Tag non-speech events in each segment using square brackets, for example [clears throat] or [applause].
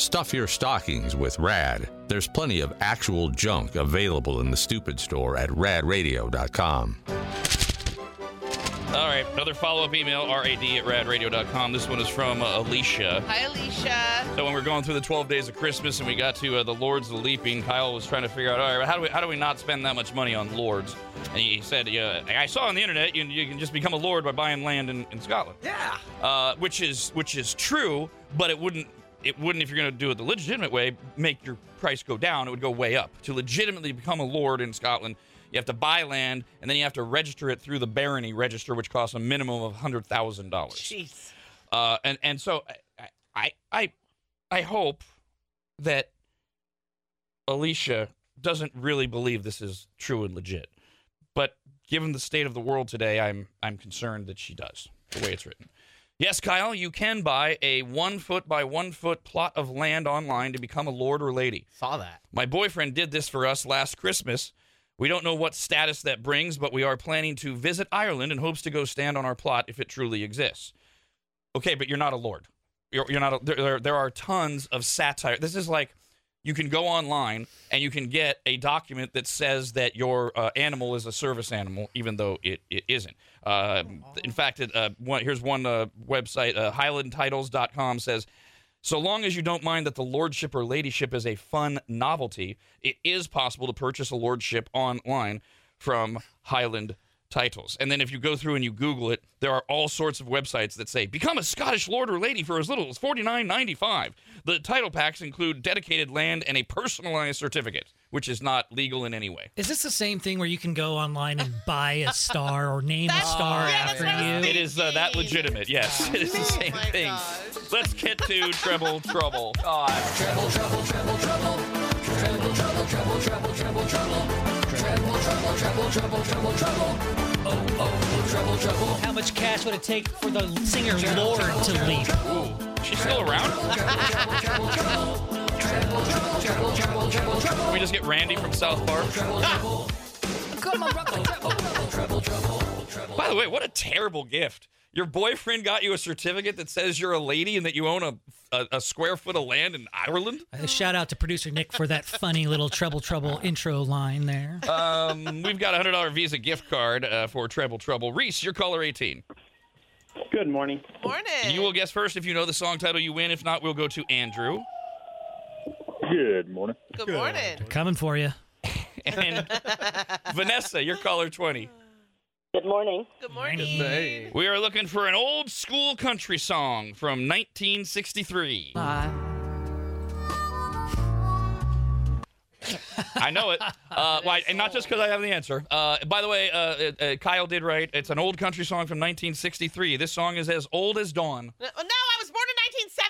Stuff your stockings with RAD. There's plenty of actual junk available in the stupid store at radradio.com. All right, another follow up email, rad at radradio.com. This one is from uh, Alicia. Hi, Alicia. So when we are going through the 12 days of Christmas and we got to uh, the Lords of the Leaping, Kyle was trying to figure out, all right, how do we how do we not spend that much money on Lords? And he said, yeah, I saw on the internet you, you can just become a Lord by buying land in, in Scotland. Yeah. Uh, which is which is true, but it wouldn't it wouldn't if you're going to do it the legitimate way make your price go down. It would go way up to legitimately become a Lord in Scotland. You have to buy land, and then you have to register it through the barony register, which costs a minimum of hundred thousand dollars. Jeez. Uh, and and so I, I I I hope that Alicia doesn't really believe this is true and legit. But given the state of the world today, I'm I'm concerned that she does the way it's written. Yes, Kyle, you can buy a one foot by one foot plot of land online to become a lord or lady. Saw that. My boyfriend did this for us last Christmas. We don't know what status that brings, but we are planning to visit Ireland and hopes to go stand on our plot if it truly exists. Okay, but you're not a lord. You're, you're not. A, there, there are tons of satire. This is like you can go online and you can get a document that says that your uh, animal is a service animal, even though it, it isn't. Uh, in fact, it, uh, one, here's one uh, website, uh, HighlandTitles.com says, so long as you don't mind that the lordship or ladyship is a fun novelty, it is possible to purchase a lordship online from Highland titles. And then if you go through and you Google it, there are all sorts of websites that say become a Scottish lord or lady for as little as forty nine ninety five. The title packs include dedicated land and a personalized certificate, which is not legal in any way. Is this the same thing where you can go online and buy a star or name a That's- star yeah, that's after what I was you? It is uh, that legitimate. Yes, it is the same Oh my thing. gosh. Let's get to treble trouble. God. How much cash would it take for the singer Lorde to leave? Ooh, she's still around? Can we just get Randy from South Park? Ah! By the way, what a terrible gift. Your boyfriend got you a certificate that says you're a lady and that you own a, a, a square foot of land in Ireland? Uh, shout out to producer Nick for that funny little Treble Trouble intro line there. Um, we've got a $100 Visa gift card uh, for Treble Trouble. Reese, you're caller 18. Good morning. Morning. You will guess first if you know the song title, you win. If not, we'll go to Andrew. Good morning. Good morning. Coming for you. [laughs] And Vanessa, you're caller 20. Good morning. Good morning. We are looking for an old school country song from 1963. I know it. [laughs] Uh, why, and not just because I have the answer. Uh, by the way, uh, uh, Kyle did right. It's an old country song from 1963. This song is as old as dawn. No, no, I was born in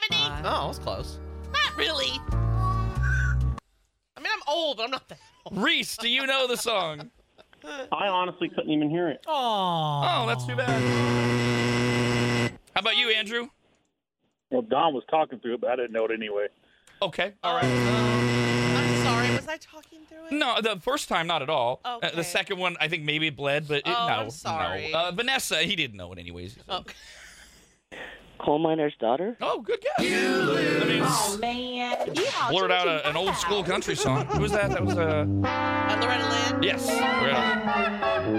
1970. Oh, that's close. Not really. I mean, I'm old, but I'm not that old. Reese, do you know the song? [laughs] I honestly couldn't even hear it. Aww. Oh, that's too bad. How about you, Andrew? Well, Dawn was talking through it, but I didn't know it anyway. Okay, all right. I'm sorry. Was I talking through it? No, the first time not at all. Uh, the second one, I think maybe it bled, but it, Oh, no, I'm sorry. no. Uh, Vanessa, he didn't know it anyways. Oh. Coal miner's daughter. Oh, good guess. I mean, man. blurt out a, an old school country song. Who was that? That was uh, Uh, Loretta Lynn. yes. Loretta.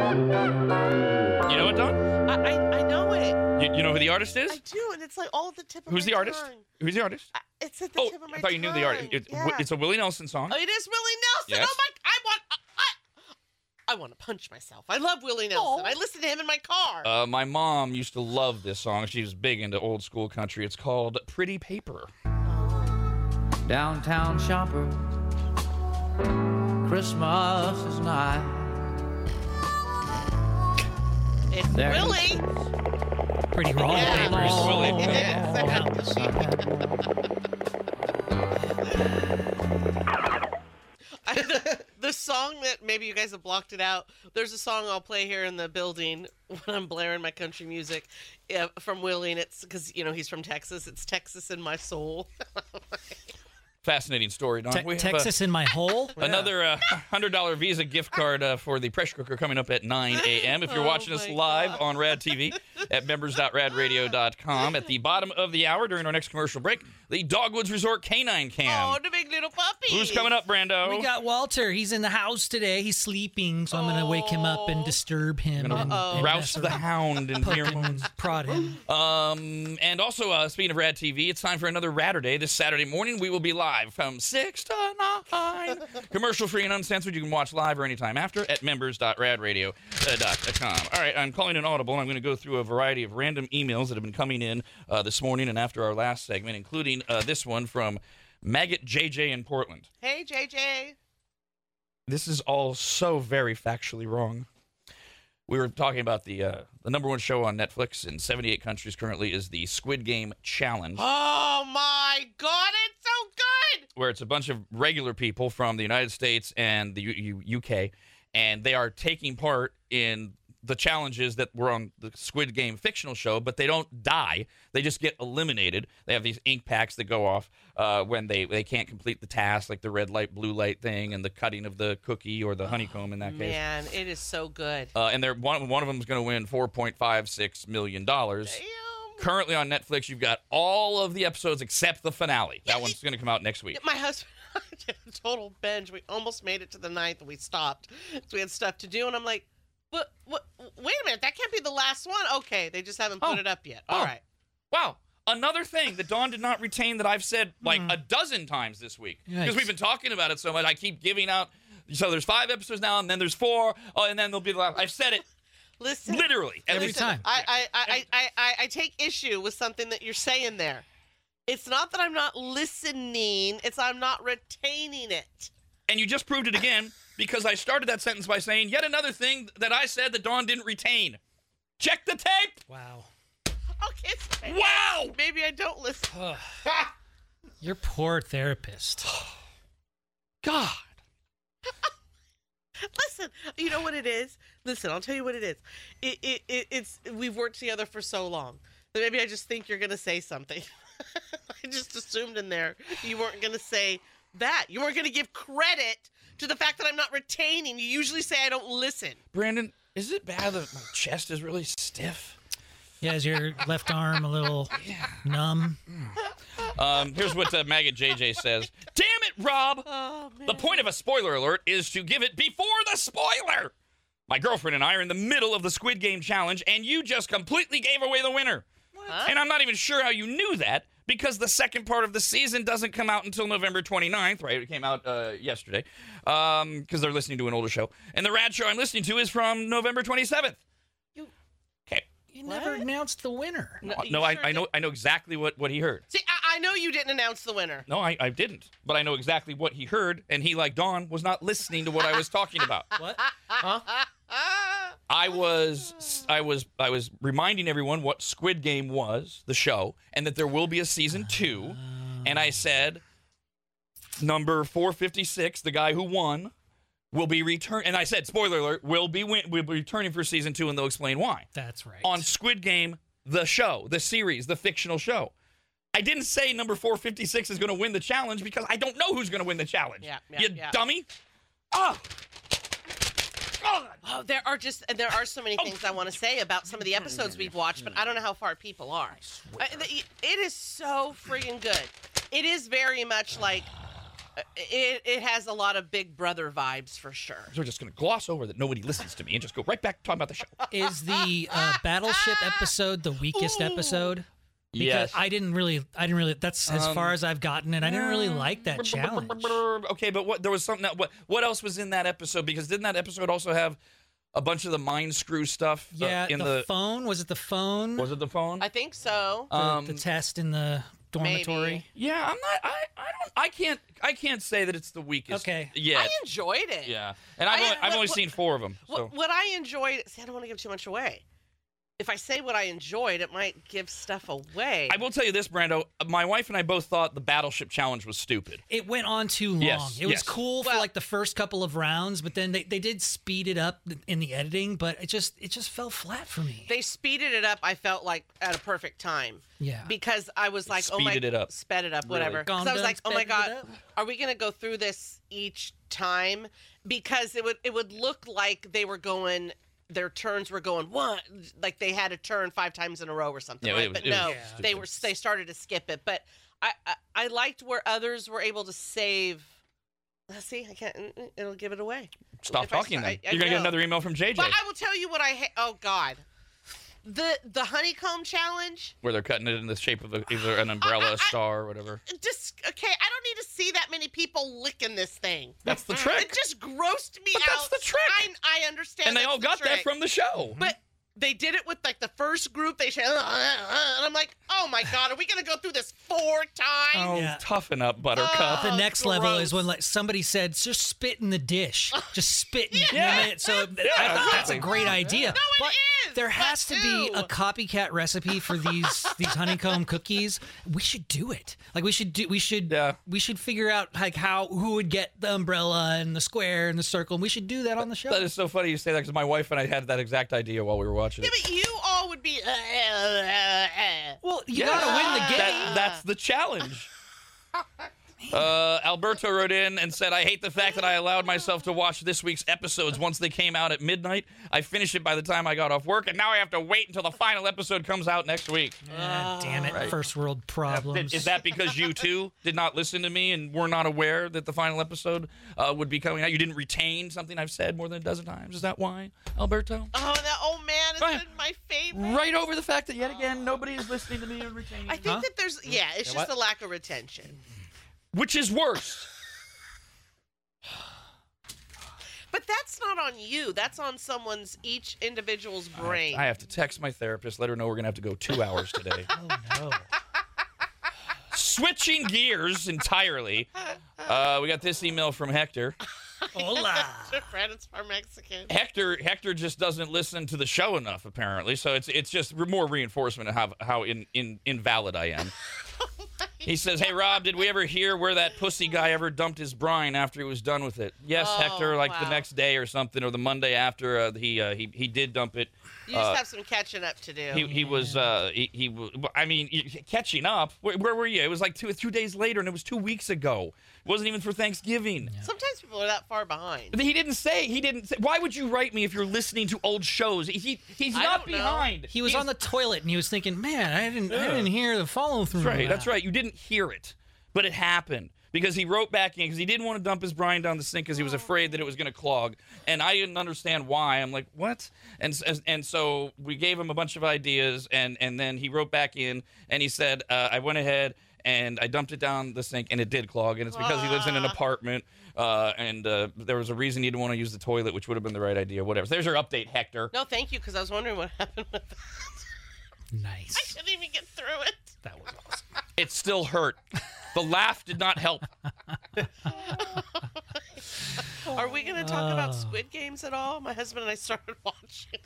You know it, Dawn? I, I, I know it. You, you know who the artist is? I do, and it's like all the tip of Who's my the artist? tongue. Who's the artist? I- It's at the Oh, tip of my song. I thought you knew the artist. tongue. It's, yeah. it's a Willie Nelson song. Oh, it is Willie Nelson. Yes. Oh my! I want. I, I, I want to punch myself. I love Willie Nelson. I listen to him in my car. Uh, my mom used to love this song. She was big into old school country. It's called Pretty Paper. Downtown shopper, Christmas is nigh. it's there. Willie. Pretty raw Yeah. papers. [laughs] Willie. Yes. Maybe you guys have blocked it out. There's a song I'll play here in the building [laughs] when I'm blaring my country music from Willie, and it's because you know he's from Texas. It's Texas in my soul. [laughs] Fascinating story, Dawn. Te- We have, uh, Texas in my hole. [laughs] Another uh, $100 Visa gift card uh, for the pressure cooker coming up at 9 a.m. If you're [laughs] Oh watching us live God. on Rad TV at members.radradio.com. At the bottom of the hour during our next commercial break, the Dogwoods Resort Canine Cam. Oh, the big little puppy. Who's coming up, Brando? We got Walter. He's in the house today. He's sleeping, so I'm gonna wake him up and Oh. disturb him. And, and Rouse the hound and poke him pheromones. and prod him. Um, and also, uh, speaking of Rad TV, it's time for another Radder Day. This Saturday morning, we will be live from 6 to 9. [laughs] Commercial free and uncensored. You can watch live or anytime after at members.radradio.com. All right, I'm calling an audible, and I'm going to go through a variety of random emails that have been coming in uh, this morning and after our last segment, including uh, this one from Maggot JJ in Portland. Hey, JJ. This is all so very factually wrong. We were talking about the uh, the number one show on Netflix in 78 countries currently is the Squid Game Challenge, Oh my God, it's so good. where it's a bunch of regular people from the United States and the U- U- UK, and they are taking part in the challenges that were on the Squid Game fictional show, but they don't die. They just get eliminated. They have these ink packs that go off uh, when they, they can't complete the task, like the red light, blue light thing, and the cutting of the cookie or the honeycomb in that case. Man, it is so good. Uh, and they're one one of them is going to win 4.56 million dollars. Damn. Currently on Netflix, you've got all of the episodes except the finale. That one's going to come out next week. My husband [laughs] total binge. We almost made it to the ninth and we stopped. So we had stuff to do. And I'm like, what, wait a minute. That can't be the last one. Okay. They just haven't put Oh. it up yet. All Oh. right. Wow. Another thing that Dawn did not retain that I've said hmm. like a dozen times this week because we've been talking about it so much. I keep giving out. So there's five episodes now, and then there's four. Oh, and then there'll be the last. I've said it [laughs] Listen. literally every Every time. I, I, I, I, I take issue with something that you're saying there. It's not that I'm not listening, it's I'm not retaining it. And you just proved it again because I started that sentence by saying yet another thing that I said that Dawn didn't retain. Check the tape. Wow. Okay. so maybe- Wow. Maybe I don't listen. [sighs] You're poor therapist. [sighs] God. [laughs] Listen, you know what it is? Listen, I'll tell you what it is. It, it, it it's we've worked together for so long that maybe I just think you're gonna say something. [laughs] I just assumed in there you weren't gonna say that. You weren't gonna give credit to the fact that I'm not retaining. You usually say I don't listen. Brandon, is it bad that my chest is really stiff? Yeah, is your left arm a little numb? Um, here's what uh, Maggot JJ says. Damn it, Rob! Oh. The point of a spoiler alert is to give it before the spoiler. My girlfriend and I are in the middle of the Squid Game challenge, and you just completely gave away the winner. Huh? And I'm not even sure how you knew that because the second part of the season doesn't come out until November 29th, right? It came out uh, yesterday because they're listening to an older show. And the rad show I'm listening to is from November 27th. You- Okay. You never What? announced the winner. No, no I, sure I know. I know exactly what, what he heard. See, I, I know you didn't announce the winner. No, I, I didn't. But I know exactly what he heard, and he, like Dawn, was not listening to what I was talking about. [laughs] What? Ah, [laughs] I was I was I was reminding everyone what Squid Game was, the show, and that there will be a season 2. And I said number 456, the guy who won, will be return and I said spoiler alert, will be win- will be returning for season 2 and they'll explain why. That's right. On Squid Game, the show, the series, the fictional show. I didn't say number 456 is going to win the challenge because I don't know who's going to win the challenge. Yeah, yeah, you yeah. dummy. Oh. God. Oh, there are just and there are so many things I want to say about some of the episodes we've watched, but I don't know how far people are. I- the- it is so friggin' good. It is very much like uh, it. It has a lot of Big Brother vibes for sure. So we're just going to gloss over that nobody listens to me and just go right back to talking about the show. [laughs] Is the uh, battleship episode the weakest Ooh. episode? Because I didn't really, I didn't really. That's as Um, far as I've gotten, and I didn't really like that challenge. [laughs] Okay, but what there was something that what what else was in that episode? Because didn't that episode also have a bunch of the mind screw stuff? uh, Yeah, in the, the, phone was it the phone? was it the phone? I think so. the, um, the test in the dormitory. Maybe. yeah, I'm not. I I don't. I can't. I can't say that it's the weakest. Okay. Yeah. I enjoyed it. yeah, and I've I- only, I've only what- seen four of them. So What, what I enjoyed. See, I don't want to give too much away. If I say what I enjoyed, it might give stuff away. I will tell you this, Brando. My wife and I both thought the Battleship Challenge was stupid. It went on too long. Yes, it was yes. cool for like the first couple of rounds, but then they, they did speed it up in the editing, but it just it just fell flat for me. they speeded it up. I felt like at a perfect time. Yeah. Because I was like, oh my, Speeded it up. sped it up, whatever. Calm Because I was like, oh my god, are we gonna go through this each time? Because it would it would look like they were going. Their turns were going one, like they had a turn five times in a row or something. Yeah, right? was- but it was no, Yeah. they were they started to skip it. But I, I I liked where others were able to save. Let's see, I can't. mm, mm, It'll give it away. Stop If talking. st- then. I- I You're gonna get another email from JJ But I will tell you what I. Ha- oh God, the the honeycomb challenge. where they're cutting it in the shape of a, either an [sighs] umbrella, a star, or whatever. just okay. I don't need to see that many people licking this thing. That's the mm. trick. It just grossed me But out. that's the trick. I, I understand. And they all the got that from the show. But they did it with like the first group. They said, "Uh, uh," and I'm like, oh my god, are we gonna go through this four times? Oh, Yeah. toughen up, Buttercup. the Oh, next level is when like somebody said, "Just spit in the dish, [laughs] just spit in it." Yeah. And it- So th- I Yeah, that's a great idea. No, it but is, there but has to be a copycat recipe for these [laughs] these honeycomb cookies. We should do it. Like we should do. We should. Yeah. We should figure out like how who would get the umbrella and the square and the circle. And we should do that on the show. That is so funny you say that because my wife and I had that exact idea while we were watching Yeah, it. but you all would be. Uh, uh, uh, uh. well, you gotta win the game. That, that's the challenge. [laughs] Uh, Alberto wrote in and said, I hate the fact that I allowed myself to watch this week's episodes once they came out at midnight. I finished it by the time I got off work, and now I have to wait until the final episode comes out next week. Ah, damn it! Right. First world problems. Is that because you too did not listen to me and were not aware that the final episode uh, would be coming out? You didn't retain something I've said more than a dozen times. Is that why, Alberto? Oh, that old man has Right. been my favorite. Right over the fact that yet again nobody is listening to me and retaining. I think Huh? that there's yeah, it's Yeah, just what? a lack of retention. Which is worse? But that's not on you. That's on someone's each individual's brain. I have to text my therapist, let her know we're gonna have to go two hours today. [laughs] oh no! Switching gears entirely, uh, we got this email from Hector. Hola. [laughs] Brandon's for Mexican. Hector Hector just doesn't listen to the show enough, apparently. So it's it's just more reinforcement of how how in, in, invalid I am. [laughs] He says, "Hey Rob, did we ever hear where that pussy guy ever dumped his brine after he was done with it?" Yes, Oh, Hector. Like the next day or something, or the Monday after, uh, he uh, he he did dump it. You just Uh, have some catching up to do. He, he was uh he, he I mean catching up. Where, where were you? It was like two two days later, and it was two weeks ago. It wasn't even for Thanksgiving. Sometimes people are that far behind. He didn't say. He didn't say. Why would you write me if you're listening to old shows? He he's I not don't know. behind. He was He's- on the toilet and he was thinking, "Man, I didn't, I didn't hear the follow through." That's right. That's right. You didn't hear it, but it happened because he wrote back in because he didn't want to dump his brine down the sink because he was afraid that it was going to clog, and I didn't understand why. I'm like, what? And and so we gave him a bunch of ideas, and and then he wrote back in and he said, uh, I went ahead. And I dumped it down the sink, and it did clog. And it's because he lives in an apartment, uh, and uh, there was a reason he didn't want to use the toilet, which would have been the right idea. Whatever. So there's your update, Hector. No, thank you, because I was wondering what [laughs] happened with that. Nice. I couldn't even get through it. That was awesome. It still hurt. The laugh did not help. [laughs] [laughs] Are we going to talk about. Squid Games at all? My husband and I started watching.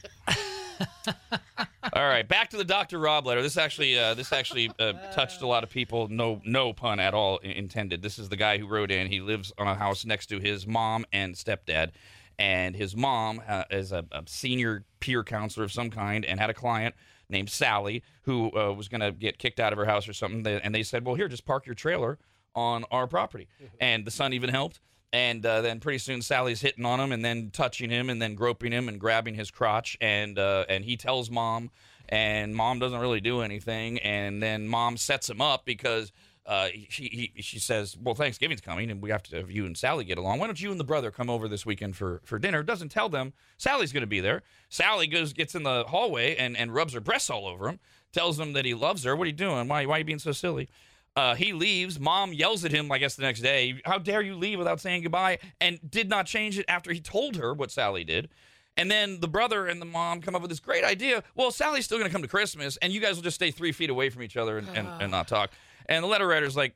All right, back to the Dr. Rob letter. This actually, uh, this actually uh, touched a lot of people. No, no pun at all intended. This is the guy who wrote in. He lives on a house next to his mom and stepdad, and his mom uh, is a, a senior peer counselor of some kind, and had a client named Sally who uh, was going to get kicked out of her house or something. And they said, "Well, here, just park your trailer on our property." And the son even helped. And uh, then pretty soon Sally's hitting on him and then touching him and then groping him and grabbing his crotch. And uh, and he tells mom, and mom doesn't really do anything. And then mom sets him up because uh, she he, she says, "Well, Thanksgiving's coming, and we have to have you and Sally get along. Why don't you and the brother come over this weekend for for dinner?" Doesn't tell them Sally's going to be there. Sally goes gets in the hallway and and rubs her breasts all over him. Tells him that he loves her. What are you doing? Why why are you being so silly? Uh, he leaves. Mom yells at him, I guess, the next day. How dare you leave without saying goodbye? And did not change it after he told her what Sally did. And then the brother and the mom come up with this great idea. Well, Sally's still going to come to Christmas, and you guys will just stay three feet away from each other and, and, and not talk. And the letter writer's like,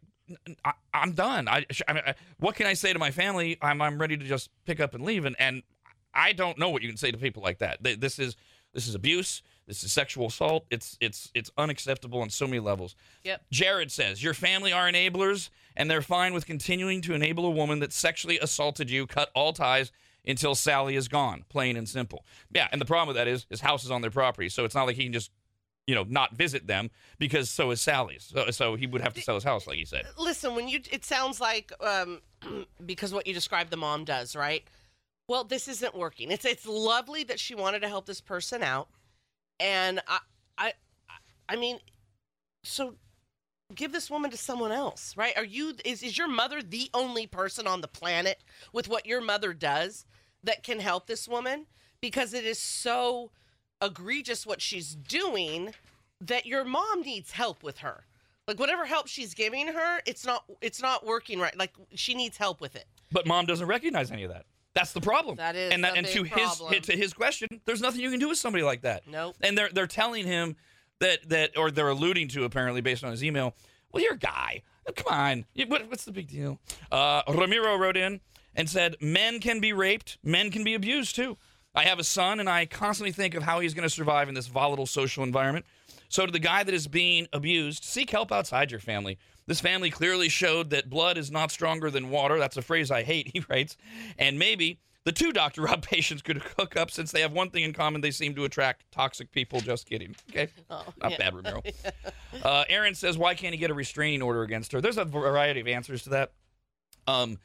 I, I'm done. I, I mean, I, what can I say to my family? I'm, I'm ready to just pick up and leave. And, and I don't know what you can say to people like that. This is this is abuse. This is sexual assault. It's it's it's unacceptable on so many levels. Yep. Jared says your family are enablers, and they're fine with continuing to enable a woman that sexually assaulted you. Cut all ties until Sally is gone. Plain and simple. Yeah, and the problem with that is his house is on their property, so it's not like he can just you know not visit them because so is Sally's. So, so he would have to sell his house, like he said. Listen, when you, it sounds like um, [clears throat] because what you described the mom does, right? Well, this isn't working. It's it's lovely that she wanted to help this person out, and I, I, I mean, so give this woman to someone else, right? Are you is is your mother the only person on the planet with what your mother does that can help this woman? Because it is so egregious what she's doing that your mom needs help with her. Like whatever help she's giving her, it's not it's not working right. Like she needs help with it. But mom doesn't recognize any of that. That's the problem. That is and that, and to big his to his question, there's nothing you can do with somebody like that. Nope. And they're they're telling him that that or they're alluding to apparently based on his email. Well, you're a guy. Oh, Come on. What, what's the big deal? Uh, Ramiro wrote in and said, "Men can be raped. Men can be abused too. I have a son, and I constantly think of how he's going to survive in this volatile social environment. So, to the guy that is being abused, seek help outside your family. This family clearly showed that blood is not stronger than water. That's a phrase I hate, [laughs] he writes. And maybe the two Dr. Rob [laughs] patients could hook up since they have one thing in common they seem to attract toxic people. Just kidding. Okay. Oh, Not yeah. bad, Ramiro. [laughs] uh, Aaron says, why can't he get a restraining order against her? There's a variety of answers to that. Um,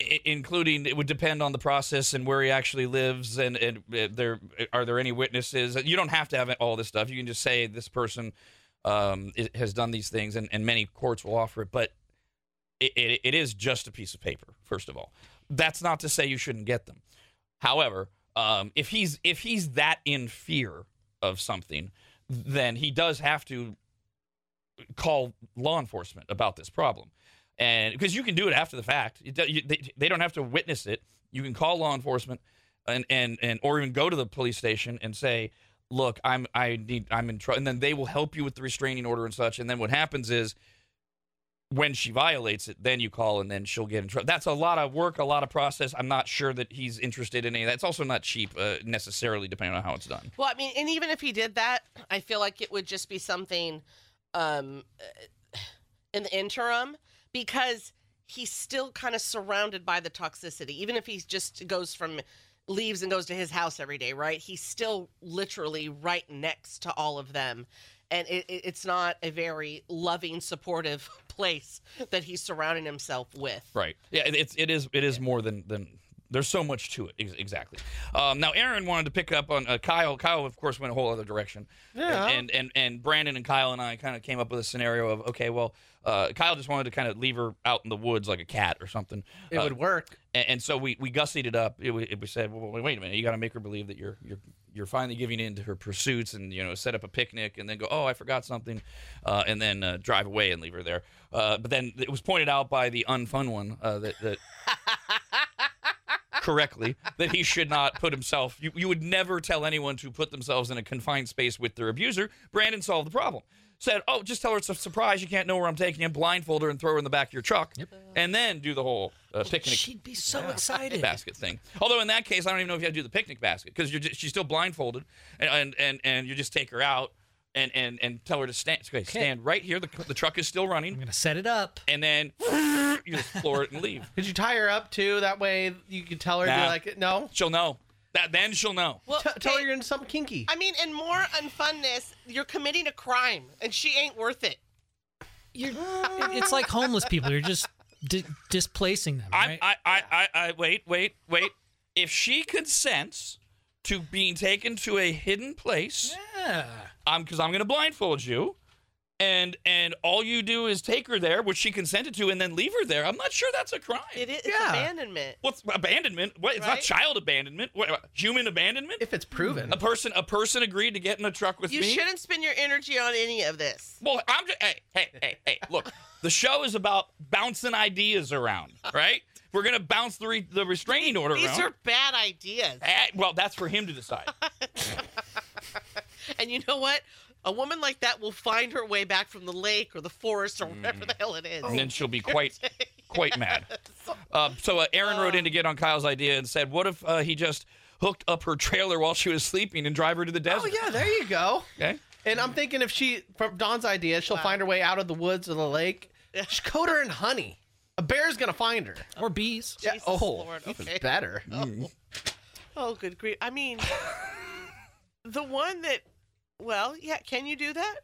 i- including it would depend on the process and where he actually lives and, and uh, there are there any witnesses you don't have to have all this stuff you can just say this person um, i- has done these things and, and many courts will offer it but it, it, it is just a piece of paper first of all. That's not to say you shouldn't get them. However um, if he's if he's that in fear of something then he does have to call law enforcement about this problem. And because you can do it after the fact. It you- they, they don't have to witness it. You can call law enforcement and and and or even go to the police station and say look i'm i need i'm in trouble. And then they will help you with the restraining order and such. And then what happens is when she violates it then you call and then she'll get in trouble. That's a lot of work a lot of process. I'm not sure that he's interested in any of that. It's also not cheap uh, necessarily depending on how it's done. Well, I mean, and even if he did that, I feel like it would just be something um, uh, in the interim because he's still kind of surrounded by the toxicity. Even if he just goes from leaves and goes to his house every day, right? He's still literally right next to all of them. And it, it, it's not a very loving, supportive [laughs] place that he's surrounding himself with. Right. Yeah, it- it's it is it is more than than there's so much to it. Exactly. Um, now, Aaron wanted to pick up on uh, Kyle. Kyle, of course, went a whole other direction. Yeah. And and and Brandon and Kyle and I kind of came up with a scenario of okay, well, uh, Kyle just wanted to kind of leave her out in the woods like a cat or something. It Uh, would work. and, and so we we gussied it up. It, we- it, we said, well, wait a minute, you got to make her believe that you're you're you're finally giving in to her pursuits, and you know, set up a picnic, and then go, oh, I forgot something, uh, and then uh, drive away and leave her there. Uh, but then it was pointed out by the unfun one uh, that that. [laughs] correctly that he should not put himself you, you would never tell anyone to put themselves in a confined space with their abuser brandon solved the problem said oh just tell her it's a surprise you can't know where i'm taking you blindfold her and throw her in the back of your truck and then do the whole uh, picnic She'd be so excited. basket thing. Although in that case, I don't even know if you have to do the picnic basket because you're just, she's still blindfolded, and, and and and you just take her out and and and tell her to stand. Okay, stand right here. The, the truck is still running. I'm gonna set it up. and then you just floor it and leave. [laughs] Could you tie her up too? That way you could tell her Nah. to like no. She'll know. That then she'll know. Well, T- tell her hey, you're into something kinky. I mean, and more unfunness, you're committing a crime, and she ain't worth it. You're, it's like homeless people. You're just di- displacing them, I, right? I, I, I, I, wait, wait, wait. If she consents to being taken to a hidden place, yeah. Um, I'm because I'm going to blindfold you, and and all you do is take her there, which she consented to, and then leave her there. I'm not sure that's a crime. It is it's Yeah. abandonment. What's abandonment? What? It's not child abandonment. What? what, Human abandonment? if it's proven. a person, a person agreed to get in a truck with You me. shouldn't spend your energy on any of this. Well, I'm just hey, hey, hey, hey. Look, the show is about bouncing ideas around, right? We're gonna bounce the re- the restraining order These around. are bad ideas. Eh, well, that's for him to decide. [laughs] And you know what? A woman like that will find her way back from the lake or the forest or wherever the hell it is. and then she'll be [laughs] quite quite mad. [laughs] Uh, so uh, Aaron wrote in to get on Kyle's idea and said, "What if uh, he just hooked up her trailer while she was sleeping and drive her to the desert?" Oh yeah, there you go. Okay. And I'm thinking if she, from Dawn's idea, she'll Wow. find her way out of the woods or the lake. Just coat her in honey. A bear's gonna find her. Or bees. Yeah. Jesus Oh, Lord, even okay. better. Oh, good grief. I mean, [laughs] the one that, well, yeah, can you do that?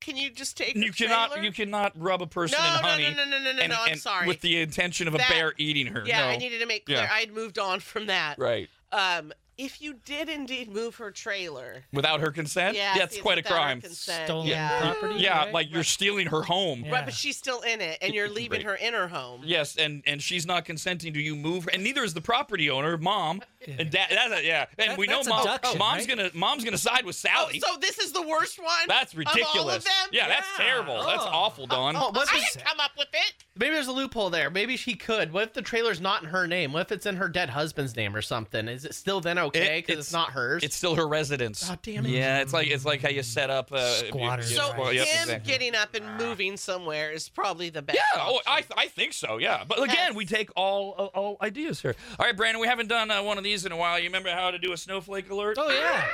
Can you just take You cannot trailer? you cannot rub a person No, in no, no, honey. no, no, no, no, and- no, I'm and sorry. With the intention of a bear eating her. Yeah, no. I needed to make clear. Yeah. I had moved on from that. Right. Um, if you did indeed move her trailer, Without her consent? yeah, That's see, quite a crime. Stolen yeah. property. Yeah, right? like you're stealing her home. Yeah. Right, but she's still in it, and you're leaving Right. her in her home. Yes, and and she's not consenting to you move, her, and neither is the property owner, mom, and dad. That's a, yeah, and That- we know mom. abduction, mom's right? gonna mom's gonna side with Oh, Sally. so this is the worst one. that's Of all of ridiculous. them? Yeah, that's Yeah. terrible. That's Oh. awful, oh, Dawn. Oh, what I if it's- didn't come up with it. maybe there's a loophole there. Maybe she could. What if the trailer's not in her name? What if it's in her dead husband's name or something? Is it still then okay It- because it's, not hers? It's still her residence. God damn it. Yeah, it's like it's like how you set up uh, Squatter. you- you- So well, yep, him exactly. getting up and moving somewhere is probably the best. Yeah, oh, I. I think so. Yeah, but again, we take all all ideas here. All right, Brandon, we haven't done uh, one of these in a while. You remember how to do a snowflake alert? Oh yeah.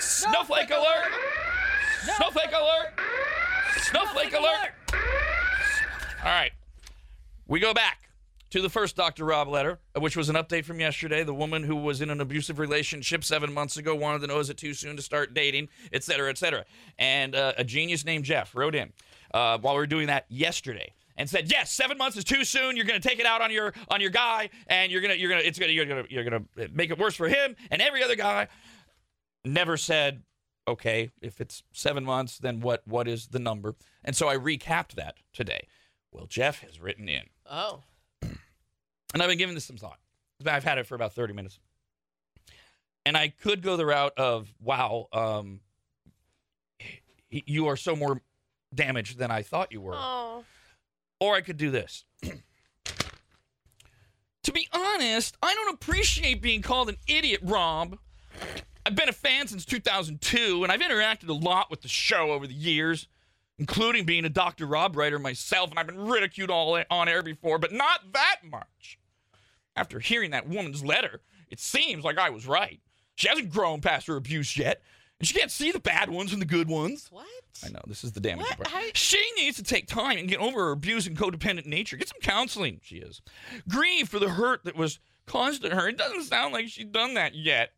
Snowflake alert! Snowflake alert! Snowflake alert! All right. We go back to the first Dr. Rob letter, uh, which was an update from yesterday. The woman who was in an abusive relationship seven months ago wanted to know is it too soon to start dating, et cetera, et cetera. And uh, a genius named Jeff wrote in uh, while we were doing that yesterday and said, "Yes, seven months is too soon. You're going to take it out on your on your guy, and you're gonna you're gonna it's gonna you're gonna you're gonna make it worse for him and every other guy." Never said okay, if it's seven months, then what what is the number? And so I recapped that today. Well, Jeff has written in, Oh, and I've been giving this some thought. I've had it for about 30 minutes. And I could go the route of, wow, um, you are so more damaged than I thought you were. oh, Or I could do this. [clears throat] to be honest, I don't appreciate being called an idiot, Rob. I've been a fan since 2002, and I've interacted a lot with the show over the years, including being a Dr. Rob writer myself, and I've been ridiculed all on air before, but not that much. After hearing that woman's letter, it seems like I was right. She hasn't grown past her abuse yet, and she can't see the bad ones from the good ones. what? I know this is the damage. What? part. How- She needs to take time and get over her abuse and codependent nature. Get some counseling. She is grieve for the hurt that was caused to her. It doesn't sound like she's done that yet,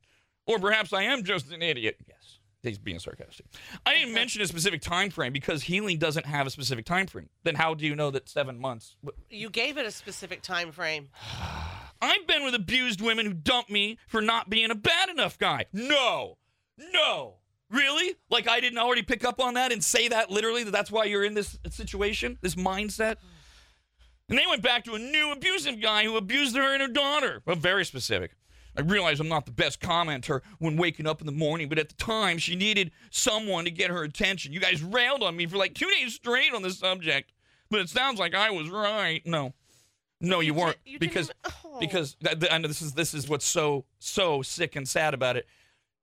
or perhaps I am just an idiot. Yes, he's being sarcastic. I didn't mention a specific time frame because healing doesn't have a specific time frame. Then how do you know that seven months? You gave it a specific time frame. [sighs] [sighs] [sighs] I've been with abused women who dumped me for not being a bad enough guy. No, no. Really? Like I didn't already pick up on that and say that literally that that's why you're in this situation, this mindset? And they went back to a new abusive guy who abused her and her daughter. Well, very specific. I realize I'm not the best commenter when waking up in the morning, but at the time she needed someone to get her attention. You guys railed on me for like two days straight on this subject, but it sounds like I was right. No, no, you, You weren't did- you because oh. because I know this is this is what's so so sick and sad about it.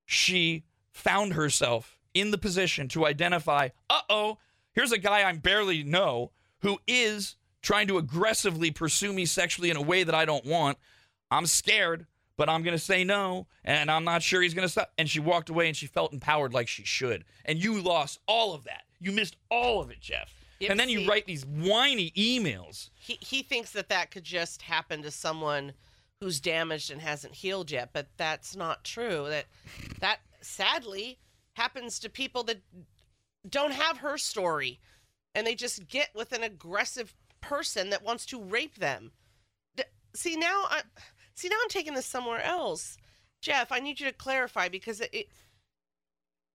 She found herself in the position to identify, uh-oh, here's a guy I barely know who is trying to aggressively pursue me sexually in a way that I don't want. I'm scared, but I'm going to say no, and I'm not sure he's going to stop. And she walked away and she felt empowered like she should. And you lost all of that. You missed all of it, Jeff. Yep, and then you write these whiny emails. He he thinks that that could just happen to someone who's damaged and hasn't healed yet, but that's not true. That that sadly happens to people that don't have her story, and they just get with an aggressive person that wants to rape them. D- See now, I see now I'm taking this somewhere else. Jeff, I need you to clarify because it, it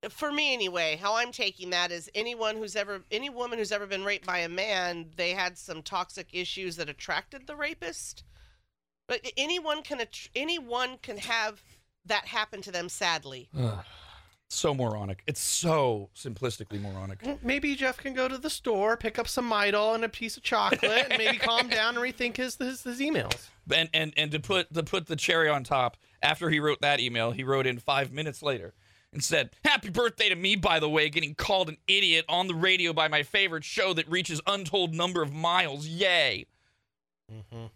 for me anyway, how I'm taking that is anyone who's ever any woman who's ever been raped by a man, they had some toxic issues that attracted the rapist. But anyone can anyone can have that happen to them sadly. So moronic. It's so simplistically moronic. Maybe Jeff can go to the store, pick up some Midol and a piece of chocolate, and maybe calm [laughs] down and rethink his his, his emails. And and and to put to put the cherry on top, after he wrote that email, he wrote in five minutes later and said, "Happy birthday to me, by the way, getting called an idiot on the radio by my favorite show that reaches untold number of miles. Yay!" Mm-hmm.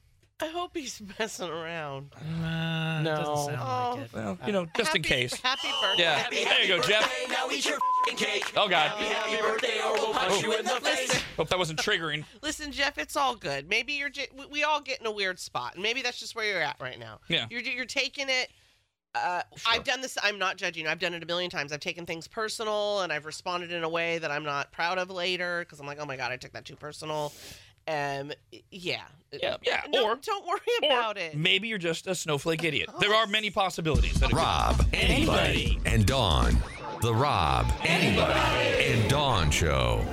I hope he's messing around. Nah, it doesn't No. sound Oh. like it. Well, you know, just in case. Happy birthday. Yeah. There you go, Jeff. Now eat your cake. Oh God. Happy birthday, or we'll punch oh. you in the face. Hope that wasn't triggering. Listen, Jeff, it's all good. Maybe you're j- we- we all get in a weird spot, and maybe that's just where you're at right now. Yeah. You're you're taking it. Uh, I've done this. I'm not judging. I've done it a million times. I've taken things personal, and I've responded in a way that I'm not proud of later because I'm like, oh my god, I took that too personal. Um, yeah, Yeah, yeah. No, or don't worry or about it. maybe you're just a snowflake idiot. There are many possibilities. That it could- Rob, Arnie. and Dawn. The Rob, Arnie, and Dawn Show.